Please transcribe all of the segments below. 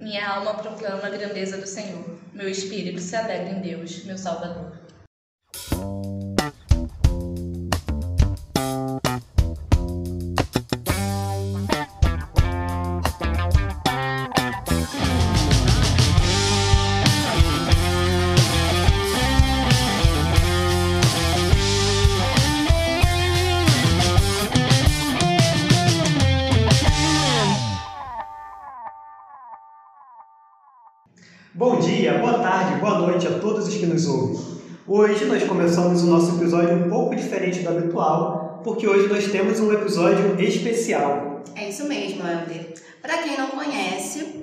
Minha alma proclama a grandeza do Senhor. Meu espírito se alegra em Deus, meu Salvador. Hoje nós começamos o nosso episódio um pouco diferente do habitual, porque hoje nós temos um episódio especial. É isso mesmo, Helder. Para quem não conhece,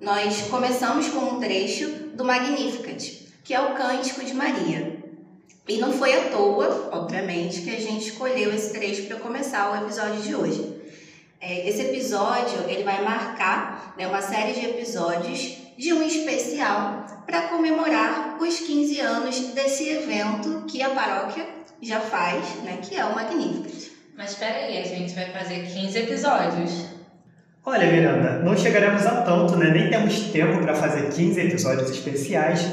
nós começamos com um trecho do Magnificat, que é o Cântico de Maria. E não foi à toa, obviamente, que a gente escolheu esse trecho para começar o episódio de hoje. É, esse episódio ele vai marcar né, uma série de episódios de um especial para comemorar os 15 anos desse evento que a paróquia já faz, né, que é o Magnificat. Mas espera aí, a gente vai fazer 15 episódios. Olha, Miranda, não chegaremos a tanto, né? Nem temos tempo para fazer 15 episódios especiais,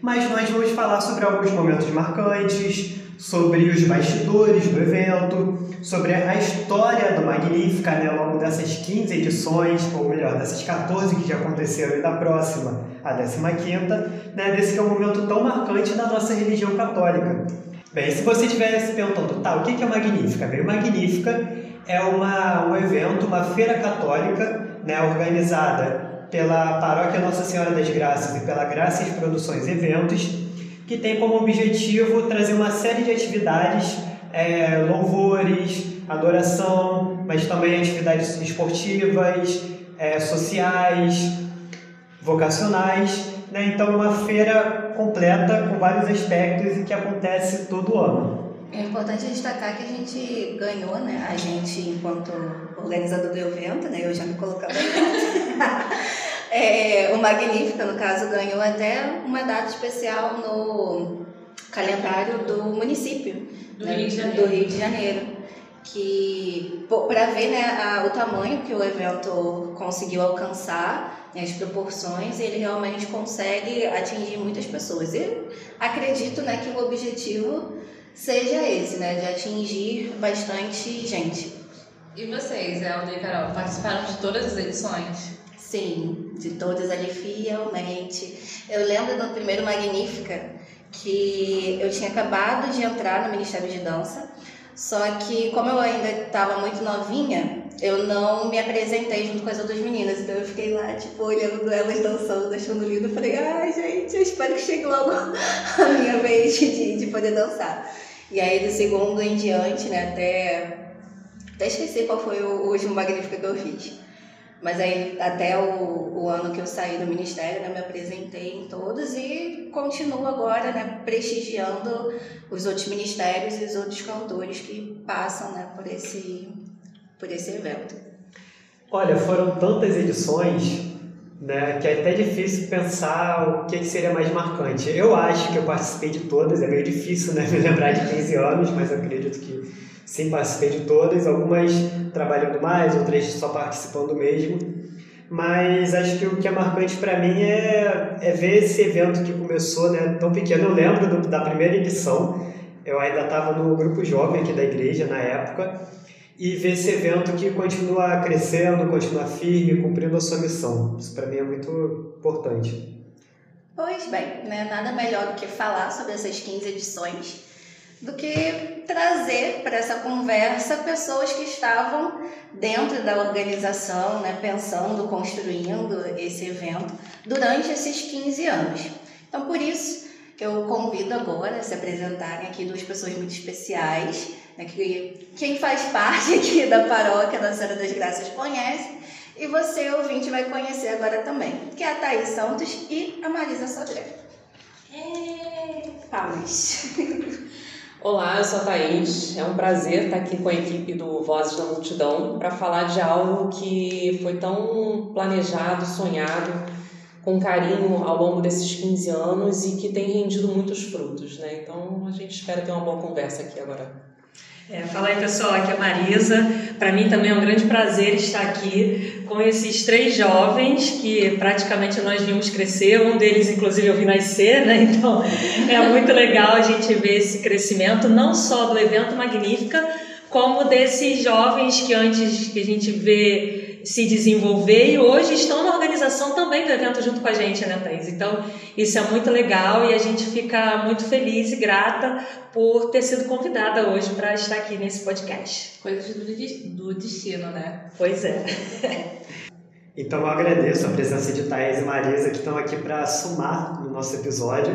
mas nós vamos falar sobre alguns momentos marcantes, sobre os bastidores do evento, sobre a história do Magnífica né, ao longo dessas 15 edições, ou melhor, dessas 14 que já aconteceram e da próxima, a 15, né, desse que é um momento tão marcante da nossa religião católica. Bem, se você estiver se perguntando, tá, o que é Magnífica? Bem, Magnífica é uma, um evento, uma feira católica né, organizada pela Paróquia Nossa Senhora das Graças e pela Graças Produções Eventos, que tem como objetivo trazer uma série de atividades, é, louvores, adoração, mas também atividades esportivas, é, sociais, vocacionais. Né? Então, uma feira completa com vários aspectos e que acontece todo ano. É importante destacar que a gente ganhou, né? A gente, enquanto organizador do evento, né? Eu já me colocava É, o Magnífica, no caso, ganhou até uma data especial no calendário do município Do né, Rio de do Rio de Janeiro. Que, para ver né, a, o tamanho que o evento conseguiu alcançar, né, as proporções, ele realmente consegue atingir muitas pessoas. E acredito né, que o objetivo seja esse, né, de atingir bastante gente. E vocês, Helder e Carol, participaram de todas as edições? Sim, de todas ali fielmente. Eu lembro no primeiro Magnífica que eu tinha acabado de entrar no Ministério de Dança, só que como eu ainda estava muito novinha, eu não me apresentei junto com as outras meninas, então eu fiquei lá, tipo, olhando elas dançando, achando lindo, falei, ai gente, eu espero que chegue logo a minha vez de, de poder dançar. E aí do segundo em diante, né, até, até esqueci qual foi o, último Magnífica que eu fiz. Mas aí, até o, o ano que eu saí do ministério, né, me apresentei em todos e continuo agora, né, prestigiando os outros ministérios e os outros cantores que passam, né, por esse, por esse evento. Olha, foram tantas edições né, que é até difícil pensar o que, que seria mais marcante. Eu acho que eu participei de todas, é meio difícil né, me lembrar de 15 anos, mas eu acredito que sim, participei de todas, algumas trabalhando mais, outras só participando mesmo. Mas acho que o que é marcante para mim é, é ver esse evento que começou né, tão pequeno. Eu lembro do, da primeira edição, eu ainda estava no grupo jovem aqui da igreja na época, e ver esse evento que continua crescendo, continua firme, cumprindo a sua missão. Isso para mim é muito importante. Pois bem, né, nada melhor do que falar sobre essas 15 edições do que trazer para essa conversa pessoas que estavam dentro da organização, né, pensando, construindo esse evento durante esses 15 anos. Então, por isso, eu convido agora a se apresentarem aqui duas pessoas muito especiais, né, que quem faz parte aqui da paróquia da Senhora das Graças conhece, e você, ouvinte, vai conhecer agora também, que é a Thaís Santos e a Marisa Sodré. Palmas. Olá, eu sou a Thaís. É um prazer estar aqui com a equipe do Vozes da Multidão para falar de algo que foi tão planejado, sonhado, com carinho ao longo desses 15 anos e que tem rendido muitos frutos, né? Então a gente espera ter uma boa conversa aqui agora. É, fala aí pessoal, aqui é a Marisa. Para mim também é um grande prazer estar aqui com esses três jovens que praticamente nós vimos crescer. Um deles, inclusive, eu vi nascer, né? Então é muito legal a gente ver esse crescimento, não só do evento Magnífica, como desses jovens que antes que a gente vê se desenvolver e hoje estão na organização também do evento junto com a gente, né, Thais? Então, isso é muito legal e a gente fica muito feliz e grata por ter sido convidada hoje para estar aqui nesse podcast. Coisas do, do destino, né? Pois é. Então, eu agradeço a presença de Thais e Marisa que estão aqui para somar no nosso episódio.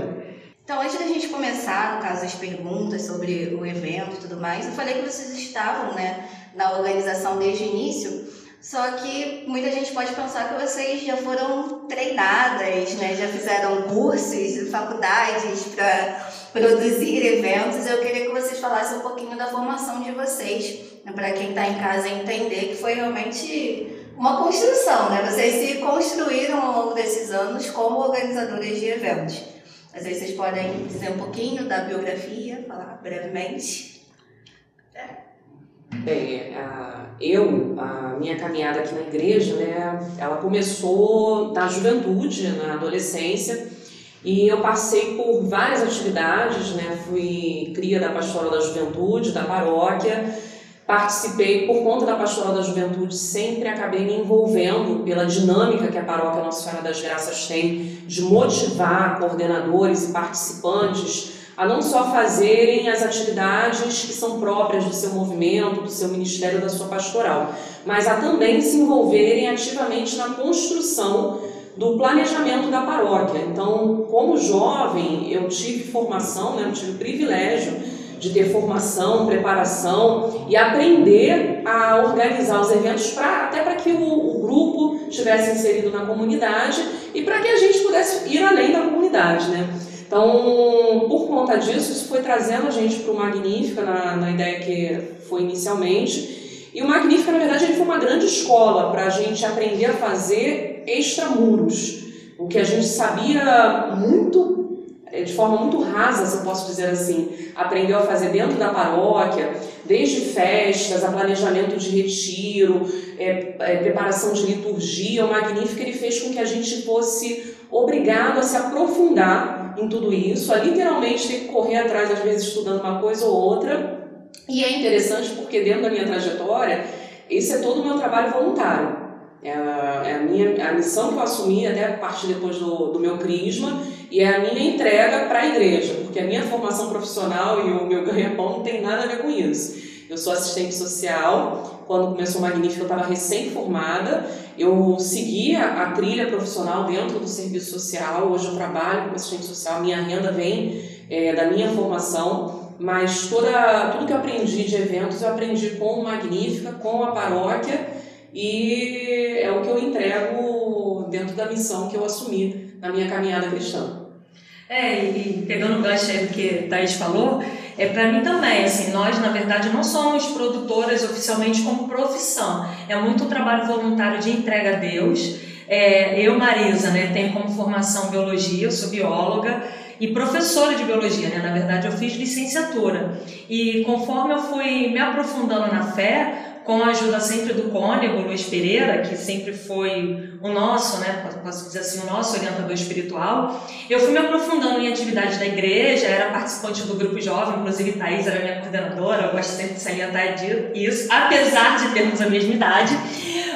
Então, antes da gente começar, no caso, as perguntas sobre o evento e tudo mais, eu falei que vocês estavam né, na organização desde o início, só que muita gente pode pensar que vocês já foram treinadas, né, já fizeram cursos, faculdades para produzir eventos. Eu queria que vocês falassem um pouquinho da formação de vocês, né, para quem está em casa entender que foi realmente uma construção, né? Vocês se construíram ao longo desses anos como organizadores de eventos. Às vezes vocês podem dizer um pouquinho da biografia, falar brevemente. Bem, eu, a minha caminhada aqui na igreja, né, ela começou na juventude, na adolescência, e eu passei por várias atividades, né, fui cria da pastoral da juventude, da paróquia, participei por conta da pastoral da juventude, sempre acabei me envolvendo pela dinâmica que a paróquia Nossa Senhora das Graças tem de motivar coordenadores e participantes a não só fazerem as atividades que são próprias do seu movimento, do seu ministério, da sua pastoral, mas a também se envolverem ativamente na construção do planejamento da paróquia. Então, como jovem, eu tive formação, né, eu tive o privilégio de ter formação, preparação e aprender a organizar os eventos pra, até para que o, o, grupo estivesse inserido na comunidade e para que a gente pudesse ir além da comunidade, né? Então, por conta disso, isso foi trazendo a gente para o Magnífica, na, na ideia que foi inicialmente. E o Magnífica, na verdade, ele foi uma grande escola para a gente aprender a fazer extramuros. O que a gente sabia muito é, de forma muito rasa, se eu posso dizer assim, aprendeu a fazer dentro da paróquia, desde festas, a planejamento de retiro, é, é, preparação de liturgia, o Magnífico ele fez com que a gente fosse obrigado a se aprofundar em tudo isso, a literalmente ter que correr atrás, às vezes estudando uma coisa ou outra. E é interessante porque dentro da minha trajetória, esse é todo o meu trabalho voluntário. É a, é minha, a missão que eu assumi até a partir depois do, do meu crisma e é a minha entrega para a igreja, porque a minha formação profissional e o meu ganha-pão não tem nada a ver com isso. Eu sou assistente social, quando começou o Magnífico eu estava recém-formada, eu seguia a trilha profissional dentro do serviço social, hoje eu trabalho como assistente social, minha renda vem é, da minha formação, mas toda, tudo que eu aprendi de eventos eu aprendi com o Magnífica, com a paróquia, e é o que eu entrego dentro da missão que eu assumi na minha caminhada cristã. É, e pegando o gancho aí do que Thaís falou, é para mim também, assim, nós na verdade não somos produtoras oficialmente como profissão, é muito um trabalho voluntário de entrega a Deus. É, eu, Marisa, né, tenho como formação biologia, eu sou bióloga e professora de biologia, né? Na verdade, eu fiz licenciatura. E conforme eu fui me aprofundando na fé, com a ajuda sempre do cônego Luiz Pereira, que sempre foi o nosso, né, posso dizer assim, o nosso orientador espiritual, eu fui me aprofundando em atividades da igreja, era participante do grupo jovem, inclusive Thaís era minha coordenadora, eu gosto sempre de salientar isso, apesar de termos a mesma idade,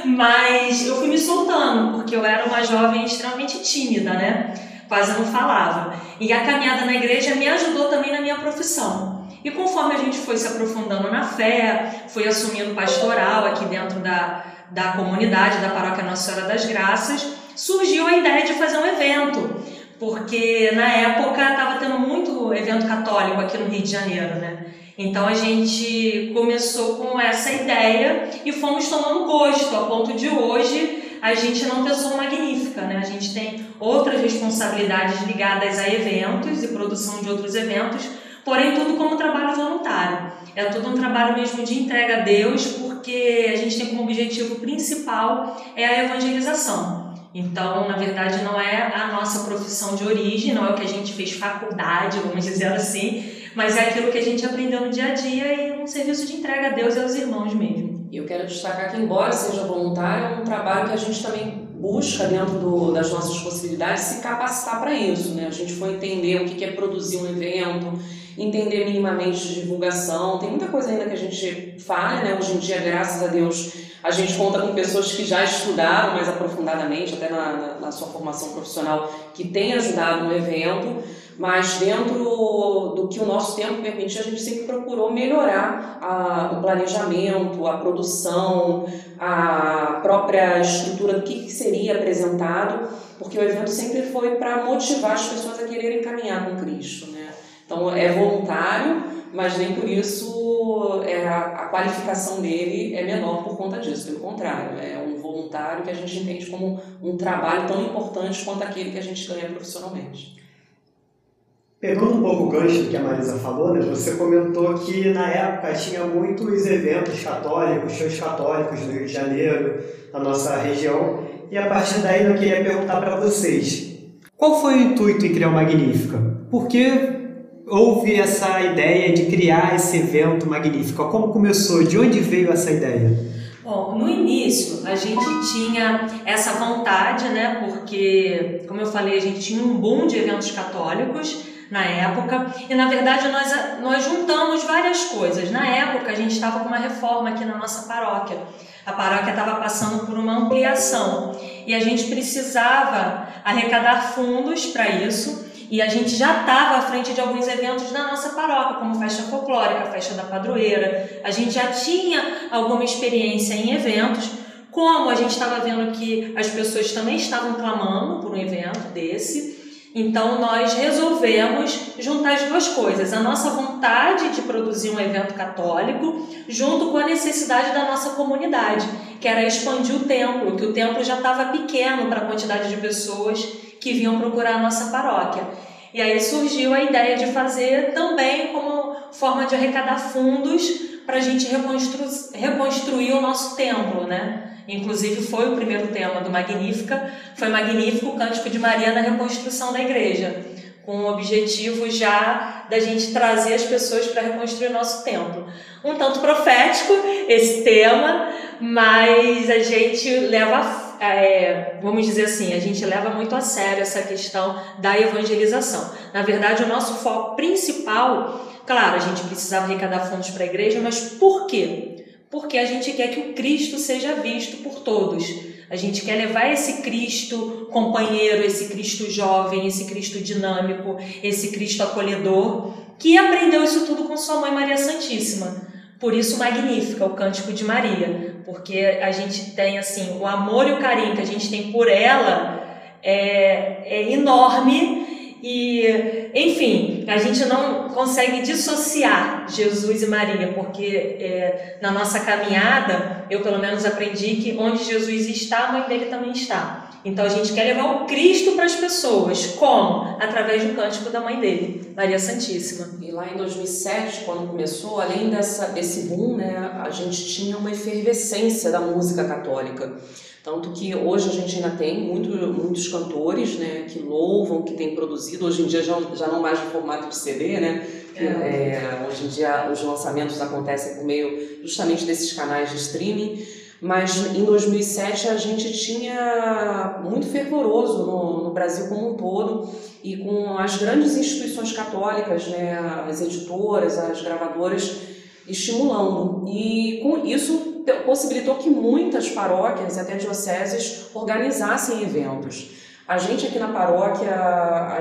mas eu fui me soltando, porque eu era uma jovem extremamente tímida, né, quase não falava. E a caminhada na igreja me ajudou também na minha profissão. E conforme a gente foi se aprofundando na fé, foi assumindo pastoral aqui dentro da, da comunidade da Paróquia Nossa Senhora das Graças, surgiu a ideia de fazer um evento, porque na época estava tendo muito evento católico aqui no Rio de Janeiro, né? Então a gente começou com essa ideia e fomos tomando gosto, a ponto de hoje a gente não ter só magnífica, né? A gente tem outras responsabilidades ligadas a eventos e produção de outros eventos, porém tudo como trabalho voluntário. É tudo um trabalho mesmo de entrega a Deus, porque a gente tem como objetivo principal é a evangelização. Então, na verdade, não é a nossa profissão de origem, não é o que a gente fez faculdade, vamos dizer assim, mas é aquilo que a gente aprendeu no dia a dia e um serviço de entrega a Deus e aos irmãos mesmo. E eu quero destacar que, embora seja voluntário, é um trabalho que a gente também busca, dentro do, das nossas possibilidades, se capacitar para isso. Né? A gente foi entender o que é produzir um evento, entender minimamente de divulgação. Tem muita coisa ainda que a gente fala, né? Hoje em dia, graças a Deus, a gente conta com pessoas que já estudaram mais aprofundadamente, até na, na, na sua formação profissional, que têm ajudado no evento mas dentro do que o nosso tempo permitia, a gente sempre procurou melhorar a, o planejamento, a produção, a própria estrutura do que, que seria apresentado, porque o evento sempre foi para motivar as pessoas a quererem caminhar com Cristo. Né? Então é voluntário, mas nem por isso é, a, a qualificação dele é menor por conta disso, pelo contrário, é um voluntário que a gente entende como um trabalho tão importante quanto aquele que a gente ganha profissionalmente. Pegando um pouco o gancho do que a Marisa falou, né, você comentou que na época tinha muitos eventos católicos, shows católicos no Rio de Janeiro, na nossa região, e a partir daí eu queria perguntar para vocês: qual foi o intuito em criar o Magnífica? Por que houve essa ideia de criar esse evento Magnífica? Como começou? De onde veio essa ideia? Bom, no início a gente tinha essa vontade, né? Porque, como eu falei, a gente tinha um boom de eventos católicos na época. E na verdade nós, nós juntamos várias coisas. Na época a gente estava com uma reforma aqui na nossa paróquia. A paróquia estava passando por uma ampliação e a gente precisava arrecadar fundos para isso. E a gente já estava à frente de alguns eventos na nossa paróquia, como festa folclórica, festa da padroeira. A gente já tinha alguma experiência em eventos, como a gente estava vendo que as pessoas também estavam clamando por um evento desse. Então nós resolvemos juntar as duas coisas, a nossa vontade de produzir um evento católico, junto com a necessidade da nossa comunidade, que era expandir o templo, que o templo já estava pequeno para a quantidade de pessoas que vinham procurar a nossa paróquia. E aí surgiu a ideia de fazer também como forma de arrecadar fundos para a gente reconstru reconstruir o nosso templo, né? Inclusive foi o primeiro tema do Magnífica, foi Magnífico o Cântico de Maria na reconstrução da igreja, com o objetivo já da gente trazer as pessoas para reconstruir o nosso templo. Um tanto profético esse tema, mas a gente leva, é, vamos dizer assim, a gente leva muito a sério essa questão da evangelização. Na verdade, o nosso foco principal, claro, a gente precisava arrecadar fundos para a igreja, mas por quê? Porque a gente quer que o Cristo seja visto por todos. A gente quer levar esse Cristo companheiro, esse Cristo jovem, esse Cristo dinâmico, esse Cristo acolhedor, que aprendeu isso tudo com sua mãe Maria Santíssima. Por isso magnífica o cântico de Maria, porque a gente tem assim, o amor e o carinho que a gente tem por ela é, é enorme e, enfim, a gente não consegue dissociar Jesus e Maria, porque é, na nossa caminhada, eu pelo menos aprendi que onde Jesus está, a mãe dele também está. Então a gente quer levar o Cristo para as pessoas. Como? Através do cântico da mãe dele, Maria Santíssima. E lá em 2007, quando começou, além dessa, desse boom, né, a gente tinha uma efervescência da música católica. Tanto que hoje a gente ainda tem muito, muitos cantores né, que louvam, que têm produzido, hoje em dia já, já não mais no formato de CD, né? É. É, hoje em dia os lançamentos acontecem por meio justamente desses canais de streaming. Mas em 2007 a gente tinha muito fervoroso no, no Brasil como um todo e com as grandes instituições católicas, né, as editoras, as gravadoras estimulando. E com isso possibilitou que muitas paróquias até dioceses organizassem eventos. A gente aqui na paróquia,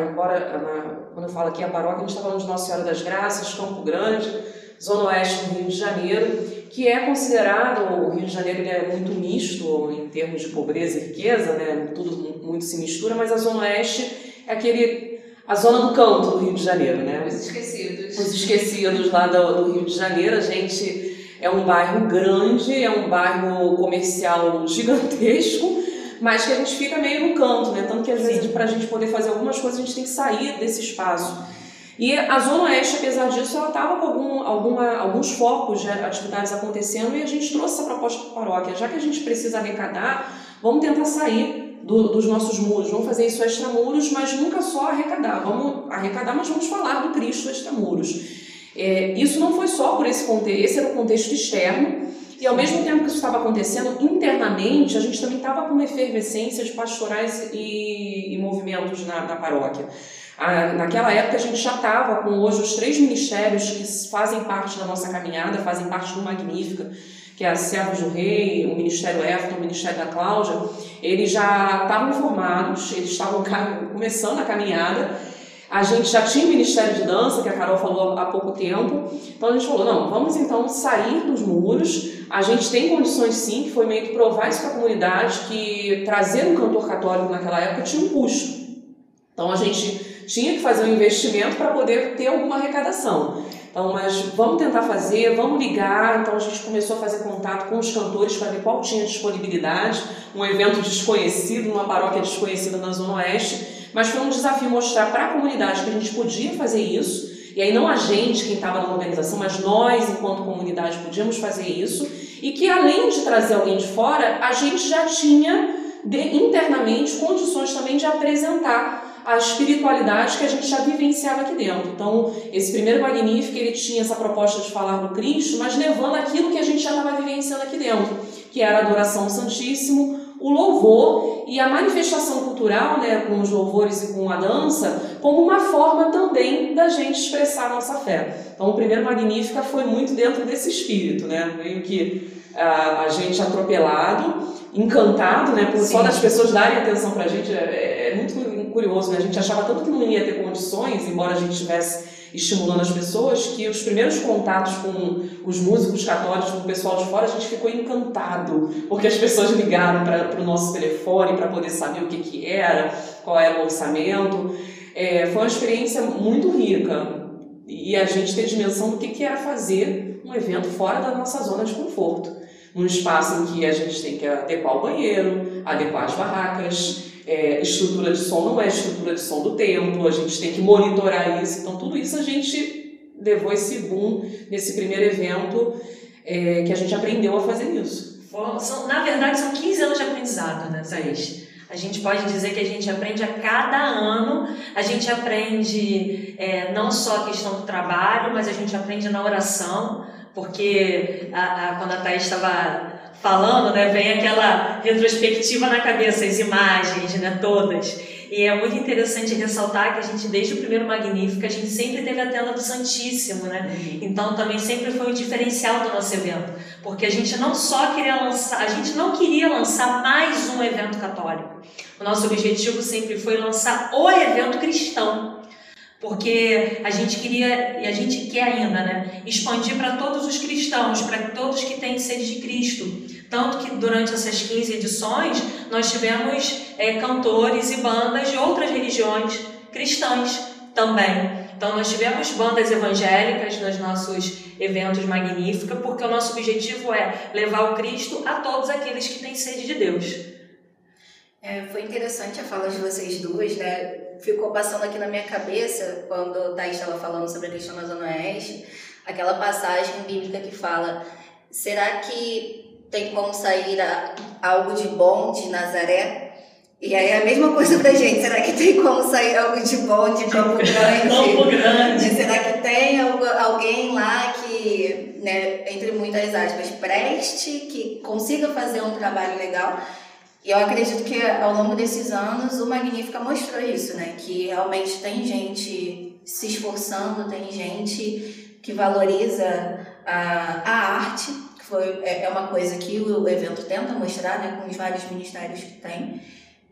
embora na, quando eu falo aqui a paróquia, a gente está falando de Nossa Senhora das Graças, Campo Grande, Zona Oeste do Rio de Janeiro, que é considerado, o Rio de Janeiro é muito misto em termos de pobreza e riqueza, né? tudo muito se mistura, mas a Zona Oeste é aquele a zona do canto do Rio de Janeiro, né? Os esquecidos. Os esquecidos lá do, do Rio de Janeiro. A gente é um bairro grande, é um bairro comercial gigantesco, mas que a gente fica meio no canto, né? Tanto que às vezes para a gente poder fazer algumas coisas a gente tem que sair desse espaço. E a Zona Oeste, apesar disso, ela estava com algum, alguma, alguns focos de atividades acontecendo e a gente trouxe essa proposta para a paróquia. Já que a gente precisa arrecadar, vamos tentar sair do, dos nossos muros, vamos fazer isso extramuros, mas nunca só arrecadar. Vamos arrecadar, mas vamos falar do Cristo extramuros. É, isso não foi só por esse contexto, esse era o contexto externo, E ao mesmo tempo que isso estava acontecendo, internamente, a gente também estava com uma efervescência de pastorais e, e movimentos na, na paróquia. Ah, naquela época a gente já estava com hoje os três ministérios que fazem parte da nossa caminhada, fazem parte do Magnífica, que é a Servos do Rei, o Ministério Everton, o Ministério da Cláudia, eles já estavam formados, eles estavam começando a caminhada a gente já tinha o Ministério de Dança, que a Carol falou há pouco tempo. Então a gente falou: não, vamos então sair dos muros. A gente tem condições sim, que foi meio que provar isso para a comunidade, que trazer um cantor católico naquela época tinha um custo. Então a gente tinha que fazer um investimento para poder ter alguma arrecadação. Então, mas vamos tentar fazer, vamos ligar. Então a gente começou a fazer contato com os cantores para ver qual tinha disponibilidade. Um evento desconhecido, numa paróquia desconhecida na Zona Oeste. Mas foi um desafio mostrar para a comunidade que a gente podia fazer isso. E aí não a gente, quem estava na organização, mas nós, enquanto comunidade, podíamos fazer isso. E que além de trazer alguém de fora, a gente já tinha de, internamente condições também de apresentar a espiritualidade que a gente já vivenciava aqui dentro. Então, esse primeiro magnífico, ele tinha essa proposta de falar do Cristo, mas levando aquilo que a gente já estava vivenciando aqui dentro, que era a adoração ao Santíssimo, o louvor e a manifestação cultural, né, com os louvores e com a dança, como uma forma também da gente expressar a nossa fé. Então, o primeiro Magnífica foi muito dentro desse espírito, né, meio que a, a gente atropelado, encantado, né, por Sim. só das pessoas darem atenção para a gente, é, é, muito curioso, né, a gente achava tanto que não ia ter condições, embora a gente tivesse estimulando as pessoas, que os primeiros contatos com os músicos católicos, com o pessoal de fora, a gente ficou encantado, porque as pessoas ligaram para o nosso telefone para poder saber o que, que era, qual era o orçamento. É, foi uma experiência muito rica e a gente ter dimensão do que, que era fazer um evento fora da nossa zona de conforto. Num espaço em que a gente tem que adequar o banheiro, adequar as barracas, é, estrutura de som não é estrutura de som do templo, a gente tem que monitorar isso. Então, tudo isso a gente levou esse boom nesse primeiro evento é, que a gente aprendeu a fazer isso. São, na verdade, são 15 anos de aprendizado, né, Thaís? A gente pode dizer que a gente aprende a cada ano, a gente aprende é, não só a questão do trabalho, mas a gente aprende na oração, porque a, a, quando a Thaís estava falando, né, vem aquela retrospectiva na cabeça, as imagens, né, todas. E é muito interessante ressaltar que a gente, desde o primeiro Magnífico, a gente sempre teve a tela do Santíssimo, né? Uhum. Então também sempre foi um diferencial do nosso evento, porque a gente não só queria lançar, a gente não queria lançar mais um evento católico. O nosso objetivo sempre foi lançar o evento cristão. Porque a gente queria, e a gente quer ainda, né? Expandir para todos os cristãos, para todos que têm sede de Cristo. Tanto que durante essas 15 edições nós tivemos é, cantores e bandas de outras religiões cristãs também. Então nós tivemos bandas evangélicas nos nossos eventos Magnífica, porque o nosso objetivo é levar o Cristo a todos aqueles que têm sede de Deus. É, foi interessante a fala de vocês duas, né? Ficou passando aqui na minha cabeça, quando a Thaís estava falando sobre a questão da Zona Oeste, aquela passagem bíblica que fala: será que tem como sair a, algo de bom de Nazaré? E aí é a mesma coisa pra gente, será que tem como sair algo de bom de Campo Grande? Campo Grande. Será que tem alguém lá que, né, entre muitas aspas, preste, que consiga fazer um trabalho legal? E eu acredito que ao longo desses anos o Magnífica mostrou isso, né? Que realmente tem gente se esforçando, tem gente que valoriza a, a arte foi, é, é uma coisa que o evento tenta mostrar, né, com os vários ministérios que tem,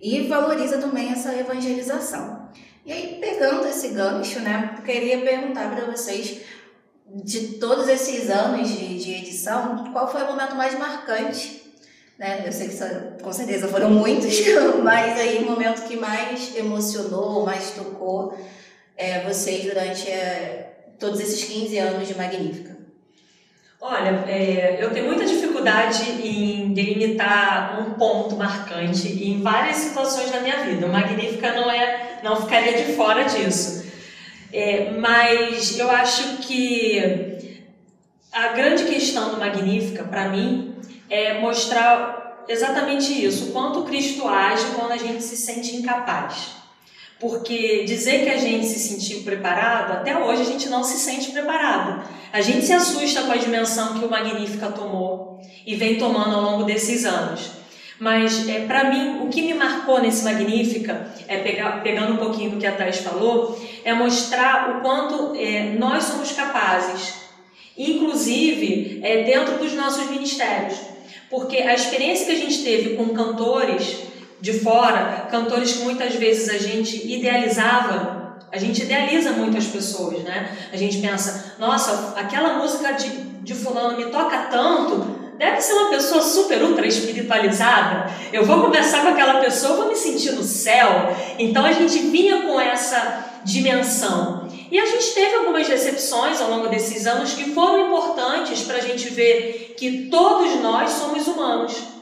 e valoriza também essa evangelização. E aí, pegando esse gancho, né, queria perguntar para vocês, de todos esses anos de, de edição, qual foi o momento mais marcante né? Eu sei que com certeza foram muitos, mas aí o momento que mais emocionou, mais tocou é, vocês durante é, todos esses 15 anos de Magnífica. Olha, é, eu tenho muita dificuldade em delimitar um ponto marcante em várias situações da minha vida. O Magnífica não é, não ficaria de fora disso. É, mas eu acho que a grande questão do Magnífica, para mim, é mostrar exatamente isso, o quanto Cristo age quando a gente se sente incapaz. Porque dizer que a gente se sentiu preparado, até hoje a gente não se sente preparado. A gente se assusta com a dimensão que o Magnífica tomou e vem tomando ao longo desses anos. Mas é, para mim, o que me marcou nesse Magnífica, é pegar, pegando um pouquinho do que a Thais falou, é mostrar o quanto é, nós somos capazes, inclusive é, dentro dos nossos ministérios. Porque a experiência que a gente teve com cantores de fora, cantores que muitas vezes a gente idealizava, a gente idealiza muitas pessoas, né? A gente pensa, nossa, aquela música de, de fulano me toca tanto, deve ser uma pessoa super ultra espiritualizada. Eu vou conversar com aquela pessoa, vou me sentir no céu. Então a gente vinha com essa dimensão. E a gente teve algumas recepções ao longo desses anos que foram importantes para a gente ver que todos nós somos humanos.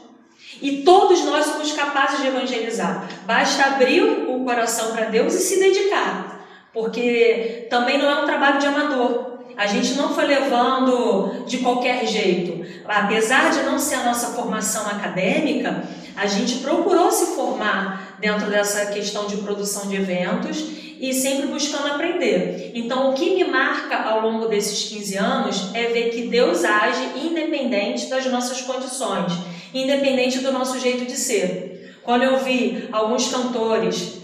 E todos nós somos capazes de evangelizar. Basta abrir o coração para Deus e se dedicar. Porque também não é um trabalho de amador. A gente não foi levando de qualquer jeito. Apesar de não ser a nossa formação acadêmica, a gente procurou se formar dentro dessa questão de produção de eventos e sempre buscando aprender. Então, o que me marca ao longo desses 15 anos é ver que Deus age independente das nossas condições independente do nosso jeito de ser. Quando eu vi alguns cantores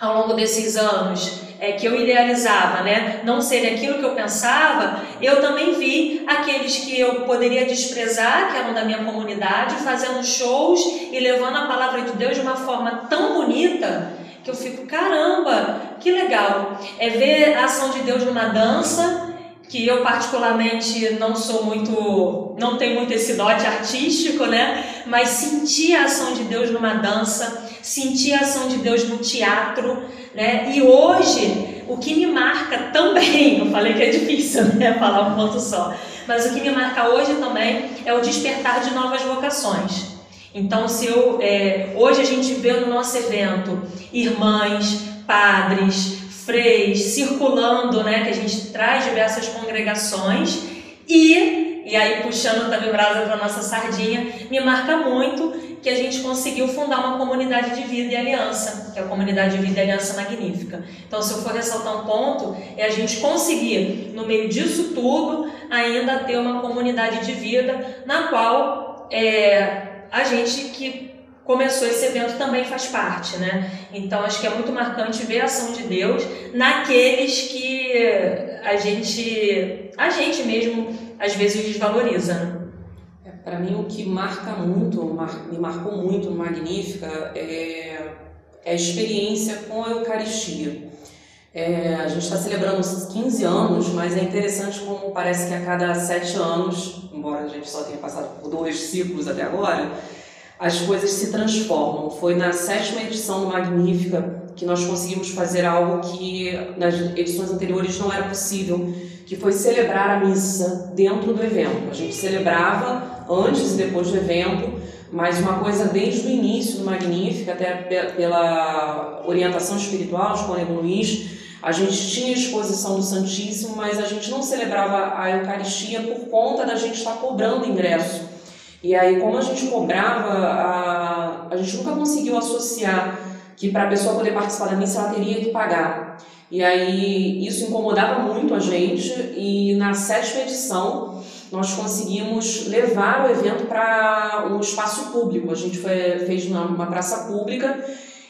ao longo desses anos é, que eu idealizava, né, não serem aquilo que eu pensava, eu também vi aqueles que eu poderia desprezar, que eram da minha comunidade, fazendo shows e levando a palavra de Deus de uma forma tão bonita que eu fico, caramba, que legal. É ver a ação de Deus numa dança, que eu particularmente não sou muito, não tenho muito esse dote artístico, né? Mas sentir a ação de Deus numa dança, sentir a ação de Deus no teatro, né? E hoje o que me marca também, eu falei que é difícil, né? Falar um ponto só, mas o que me marca hoje também é o despertar de novas vocações. Então, se eu é, hoje a gente vê no nosso evento irmãs, padres, freis circulando, né, que a gente traz diversas congregações e, e aí puxando também brasa para nossa sardinha, me marca muito que a gente conseguiu fundar uma comunidade de vida e aliança, que é a comunidade de vida e aliança magnífica. Então, se eu for ressaltar um ponto, é a gente conseguir, no meio disso tudo, ainda ter uma comunidade de vida na qual é, a gente que começou esse evento também faz parte, né? Então acho que é muito marcante ver a ação de Deus naqueles que a gente, a gente mesmo às vezes desvaloriza. Né? É, Para mim o que marca muito, mar, me marcou muito Magnífica é, é a experiência com a Eucaristia. É, a gente está celebrando 15 anos, mas é interessante como parece que a cada sete anos, embora a gente só tenha passado por dois ciclos até agora, as coisas se transformam. Foi na sétima edição do Magnífica que nós conseguimos fazer algo que nas edições anteriores não era possível, que foi celebrar a missa dentro do evento. A gente celebrava antes e depois do evento, mas uma coisa desde o início do Magnífica, até pela orientação espiritual de Cônego Luiz, a gente tinha exposição do Santíssimo, mas a gente não celebrava a Eucaristia por conta da gente estar cobrando ingresso. E aí, como a gente cobrava, a, a gente nunca conseguiu associar que para a pessoa poder participar da missa ela teria que pagar. E aí isso incomodava muito a gente e na sétima edição nós conseguimos levar o evento para um espaço público. A gente foi, fez numa praça pública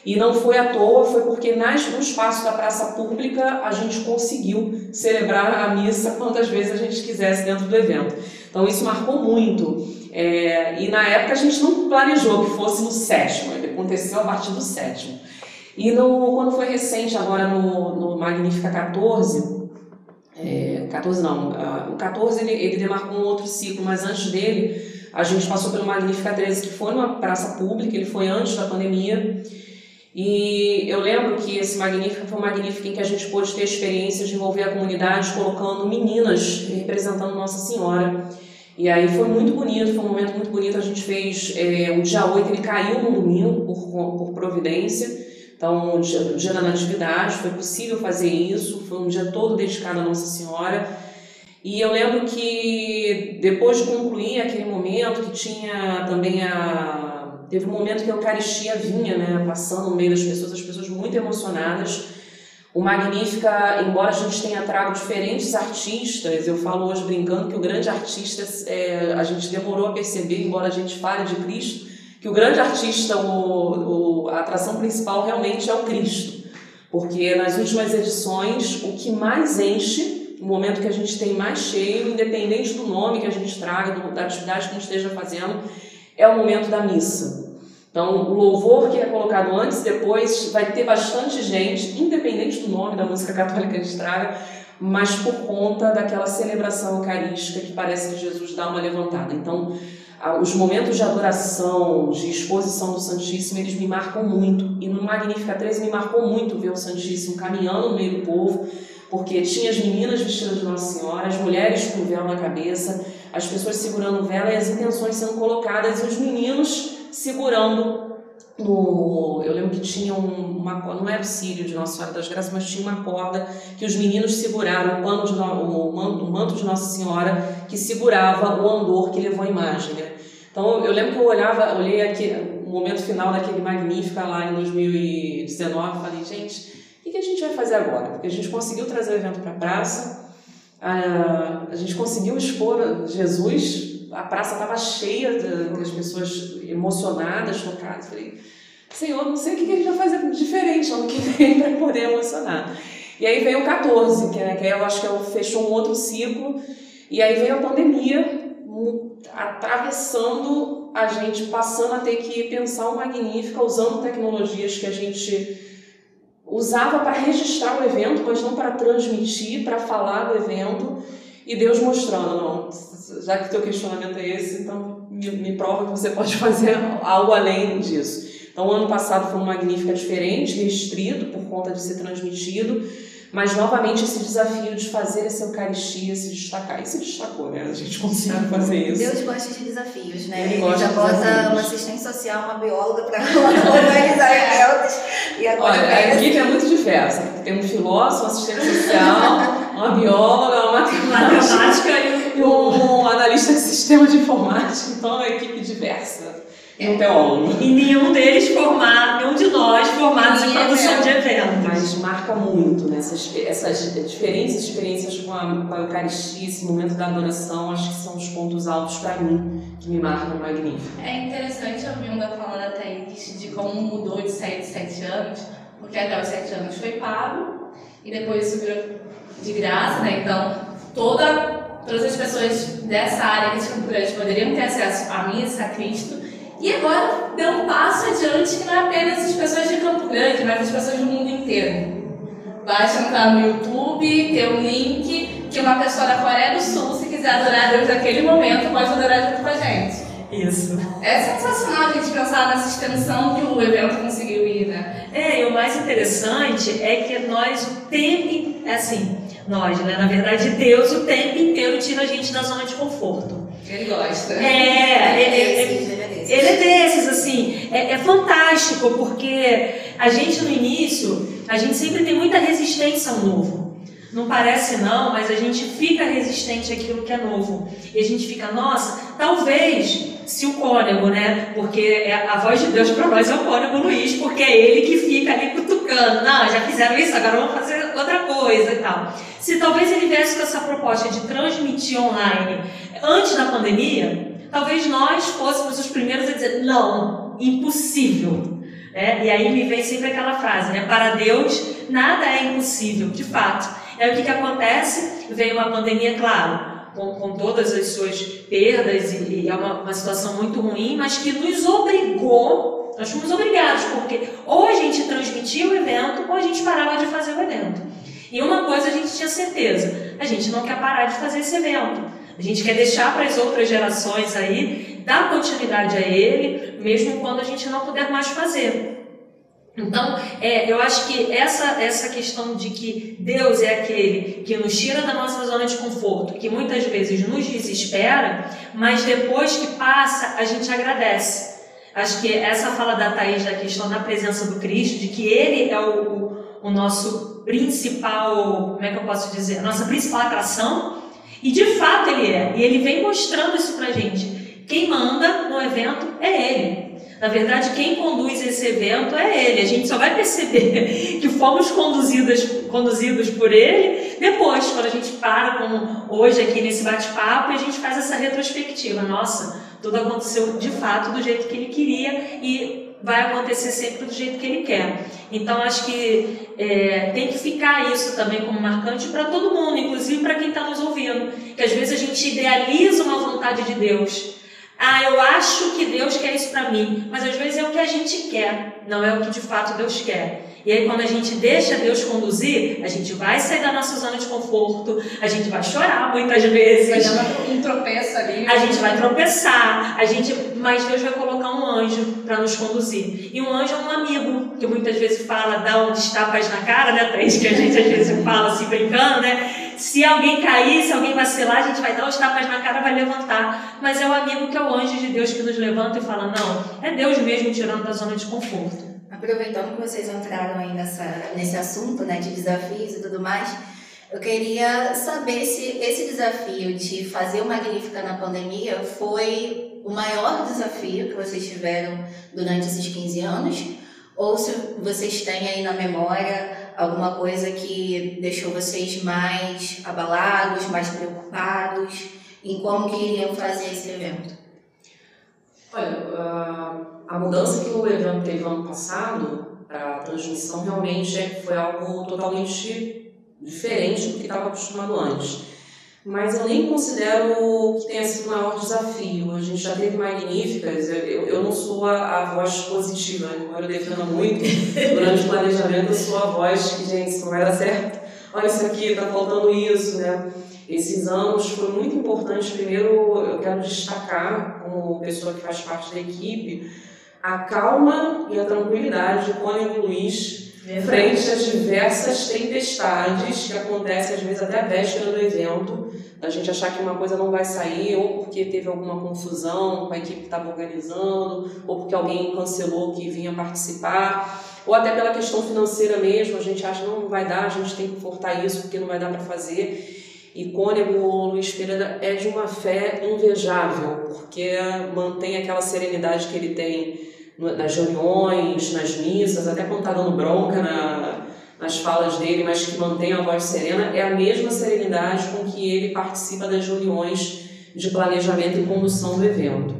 e não foi à toa, foi porque nas, no espaço da praça pública a gente conseguiu celebrar a missa quantas vezes a gente quisesse dentro do evento. Então isso marcou muito. É, e na época a gente não planejou que fosse no sétimo, ele aconteceu a partir do sétimo. E no, quando foi recente, agora no, no Magnífica 14, é, 14 não, o 14 ele, ele demarcou um outro ciclo, mas antes dele a gente passou pelo Magnífica 13, que foi numa praça pública, ele foi antes da pandemia. E eu lembro que esse Magnífica foi um Magnífica em que a gente pôde ter a experiência de envolver a comunidade colocando meninas representando Nossa Senhora. E aí foi muito bonito, foi um momento muito bonito. A gente fez é, o dia 8, ele caiu no domingo por, por providência. Então, o dia, o dia da Natividade, foi possível fazer isso. Foi um dia todo dedicado a Nossa Senhora. E eu lembro que depois de concluir aquele momento, que tinha também a, Teve um momento que a Eucaristia vinha, né, passando no meio das pessoas, as pessoas muito emocionadas. O Magnífica, embora a gente tenha trago diferentes artistas, eu falo hoje brincando que o grande artista, é, a gente demorou a perceber, embora a gente fale de Cristo, que o grande artista, o, o, a atração principal realmente é o Cristo. Porque nas últimas edições, o que mais enche, o momento que a gente tem mais cheio, independente do nome que a gente traga, da atividade que a gente esteja fazendo, é o momento da missa. Então, o louvor que é colocado antes e depois vai ter bastante gente, independente do nome da música católica que a mas por conta daquela celebração eucarística que parece que Jesus dá uma levantada. Então, os momentos de adoração, de exposição do Santíssimo, eles me marcam muito. E no Magnífica 13 me marcou muito ver o Santíssimo caminhando no meio do povo, porque tinha as meninas vestidas de Nossa Senhora, as mulheres com véu na cabeça, as pessoas segurando vela e as intenções sendo colocadas, e os meninos segurando no, eu lembro que tinha uma não era o sírio de Nossa Senhora das Graças, mas tinha uma corda que os meninos seguraram, o, pano de, o, manto, o manto de Nossa Senhora que segurava o andor que levou a imagem. Né? Então eu lembro que eu olhava, olhei aqui, o momento final daquele Magnífica lá em 2019, falei, gente, o que a gente vai fazer agora? Porque a gente conseguiu trazer o evento para a praça, a, a gente conseguiu expor Jesus a praça estava cheia das pessoas emocionadas, tocadas. Falei, Senhor, não sei o que a gente vai fazer diferente ano que vem para poder emocionar. E aí veio o 14, que, é, que eu acho que eu fechou um outro ciclo, e aí veio a pandemia, atravessando a gente, passando a ter que pensar o Magnífica, usando tecnologias que a gente usava para registrar o evento, mas não para transmitir, para falar do evento, e Deus mostrando, não, já que o teu questionamento é esse, então me, me prova que você pode fazer algo além disso. Então, o ano passado foi um Magnífica diferente, restrito por conta de ser transmitido, mas novamente esse desafio de fazer essa Eucaristia se destacar. E se destacou, né? A gente conseguiu fazer isso. Deus gosta de desafios, né? Ele, Ele gosta já bota uma assistente social, uma bióloga para organizar eventos. E agora Olha, a equipe é muito diversa. Tem um filósofo, um assistente social, uma bióloga, uma matemática e e um analista de sistema de informática. Então, é uma equipe diversa. E um teólogo. E nenhum deles formado, nenhum de nós formados em Sim, produção é. de eventos. Mas marca muito, né? Essas, essas diferentes experiências com a, com a Eucaristia, esse momento da adoração, acho que são os pontos altos para mim, que me marcam magnífico. É interessante ouvir um da falando a Thaís de como mudou de 7 7 anos, porque até os 7 anos foi pago e depois isso virou de graça, né? Então, toda, todas as pessoas dessa área de Grande poderiam ter acesso à missa, a Cristo. E agora deu um passo adiante que não é apenas as pessoas de Campo Grande, mas as pessoas do mundo inteiro. Basta entrar no YouTube, ter um link que uma pessoa da Coreia do Sul, se quiser adorar Deus naquele momento, pode adorar junto com a gente. Isso. É sensacional a gente pensar nessa extensão que o evento conseguiu ir, né? É, e o mais interessante é que nós o tempo, é assim, nós, né? Na verdade, Deus o tempo inteiro tira a gente da zona de conforto. Ele gosta. É, Ele é, é é, desses, ele é desses. Ele é desses, assim, é, é fantástico, porque a gente no início, a gente sempre tem muita resistência ao novo. Não parece não, mas a gente fica resistente àquilo que é novo. E a gente fica, nossa, talvez se o cônego, né? Porque a voz de Deus para nós é o cônego Luiz, porque é ele que fica ali cutucando. Não, já fizeram isso, agora vamos fazer outra coisa e tal. Se talvez ele viesse com essa proposta de transmitir online antes da pandemia, talvez nós fôssemos os primeiros a dizer, não, impossível. né? E aí me vem sempre aquela frase, né? Para Deus, nada é impossível, de fato. É o que, que acontece? Veio uma pandemia, claro, com, com todas as suas perdas, e, e é uma, uma situação muito ruim, mas que nos obrigou, nós fomos obrigados, porque ou a gente transmitia o evento, ou a gente parava de fazer o evento. E uma coisa a gente tinha certeza, a gente não quer parar de fazer esse evento. A gente quer deixar para as outras gerações aí, dar continuidade a ele, mesmo quando a gente não puder mais fazer. Então, é, eu acho que essa, essa questão de que Deus é aquele que nos tira da nossa zona de conforto, que muitas vezes nos desespera, mas depois que passa, a gente agradece. Acho que essa fala da Thaís da questão da presença do Cristo, de que Ele é o, o, o nosso principal, como é que eu posso dizer, a nossa principal atração, e de fato Ele é. E Ele vem mostrando isso pra gente. Quem manda no evento é Ele. Na verdade, quem conduz esse evento é ele. A gente só vai perceber que fomos conduzidas, conduzidos por ele depois, quando a gente para, como hoje aqui nesse bate-papo, e a gente faz essa retrospectiva. Nossa, tudo aconteceu de fato do jeito que ele queria e vai acontecer sempre do jeito que ele quer. Então, acho que é, tem que ficar isso também como marcante para todo mundo, inclusive para quem está nos ouvindo. Que às vezes a gente idealiza uma vontade de Deus. Ah, eu acho que Deus quer isso para mim, mas às vezes é o que a gente quer, não é o que de fato Deus quer. E aí, quando a gente deixa Deus conduzir, a gente vai sair da nossa zona de conforto, a gente vai chorar muitas vezes. Vai dar um tropeço ali. A gente vai tropeçar, a gente, mas Deus vai colocar um anjo para nos conduzir. E um anjo é um amigo, que muitas vezes fala, dá uns tapas na cara, né, Thaís? Que a gente às vezes fala assim, brincando, né? Se alguém cair, se alguém vacilar, a gente vai dar os tapas na cara, vai levantar. Mas é o amigo que é o anjo de Deus que nos levanta e fala: não, é Deus mesmo tirando da zona de conforto. Aproveitando que vocês entraram aí nessa, nesse assunto né, de desafios e tudo mais, eu queria saber se esse desafio de fazer o Magnífica na pandemia foi o maior desafio que vocês tiveram durante esses 15 anos, ou se vocês têm aí na memória alguma coisa que deixou vocês mais abalados, mais preocupados em como que iriam fazer esse evento. Olha, a mudança que o evento teve ano passado para a transmissão realmente foi algo totalmente diferente do que estava acostumado antes. Mas eu nem considero que tenha sido o maior desafio. A gente já teve magníficas, eu, eu não sou a, a voz positiva, embora eu defenda muito. Durante o planejamento, eu sou a voz que, gente, isso não vai dar certo. Olha isso aqui, está faltando isso, né? Esses anos foi muito importante. Primeiro, eu quero destacar, como pessoa que faz parte da equipe, a calma e a tranquilidade de Cônigo Luiz frente a diversas tempestades que acontecem às vezes até a véspera do evento, a gente achar que uma coisa não vai sair ou porque teve alguma confusão com a equipe que estava organizando, ou porque alguém cancelou que vinha participar, ou até pela questão financeira mesmo, a gente acha não, não vai dar, a gente tem que cortar isso porque não vai dar para fazer. E Cônego Luiz Pereira é de uma fé invejável, porque mantém aquela serenidade que ele tem nas reuniões, nas missas, até quando está dando bronca na, nas falas dele, mas que mantém a voz serena, é a mesma serenidade com que ele participa das reuniões de planejamento e condução do evento.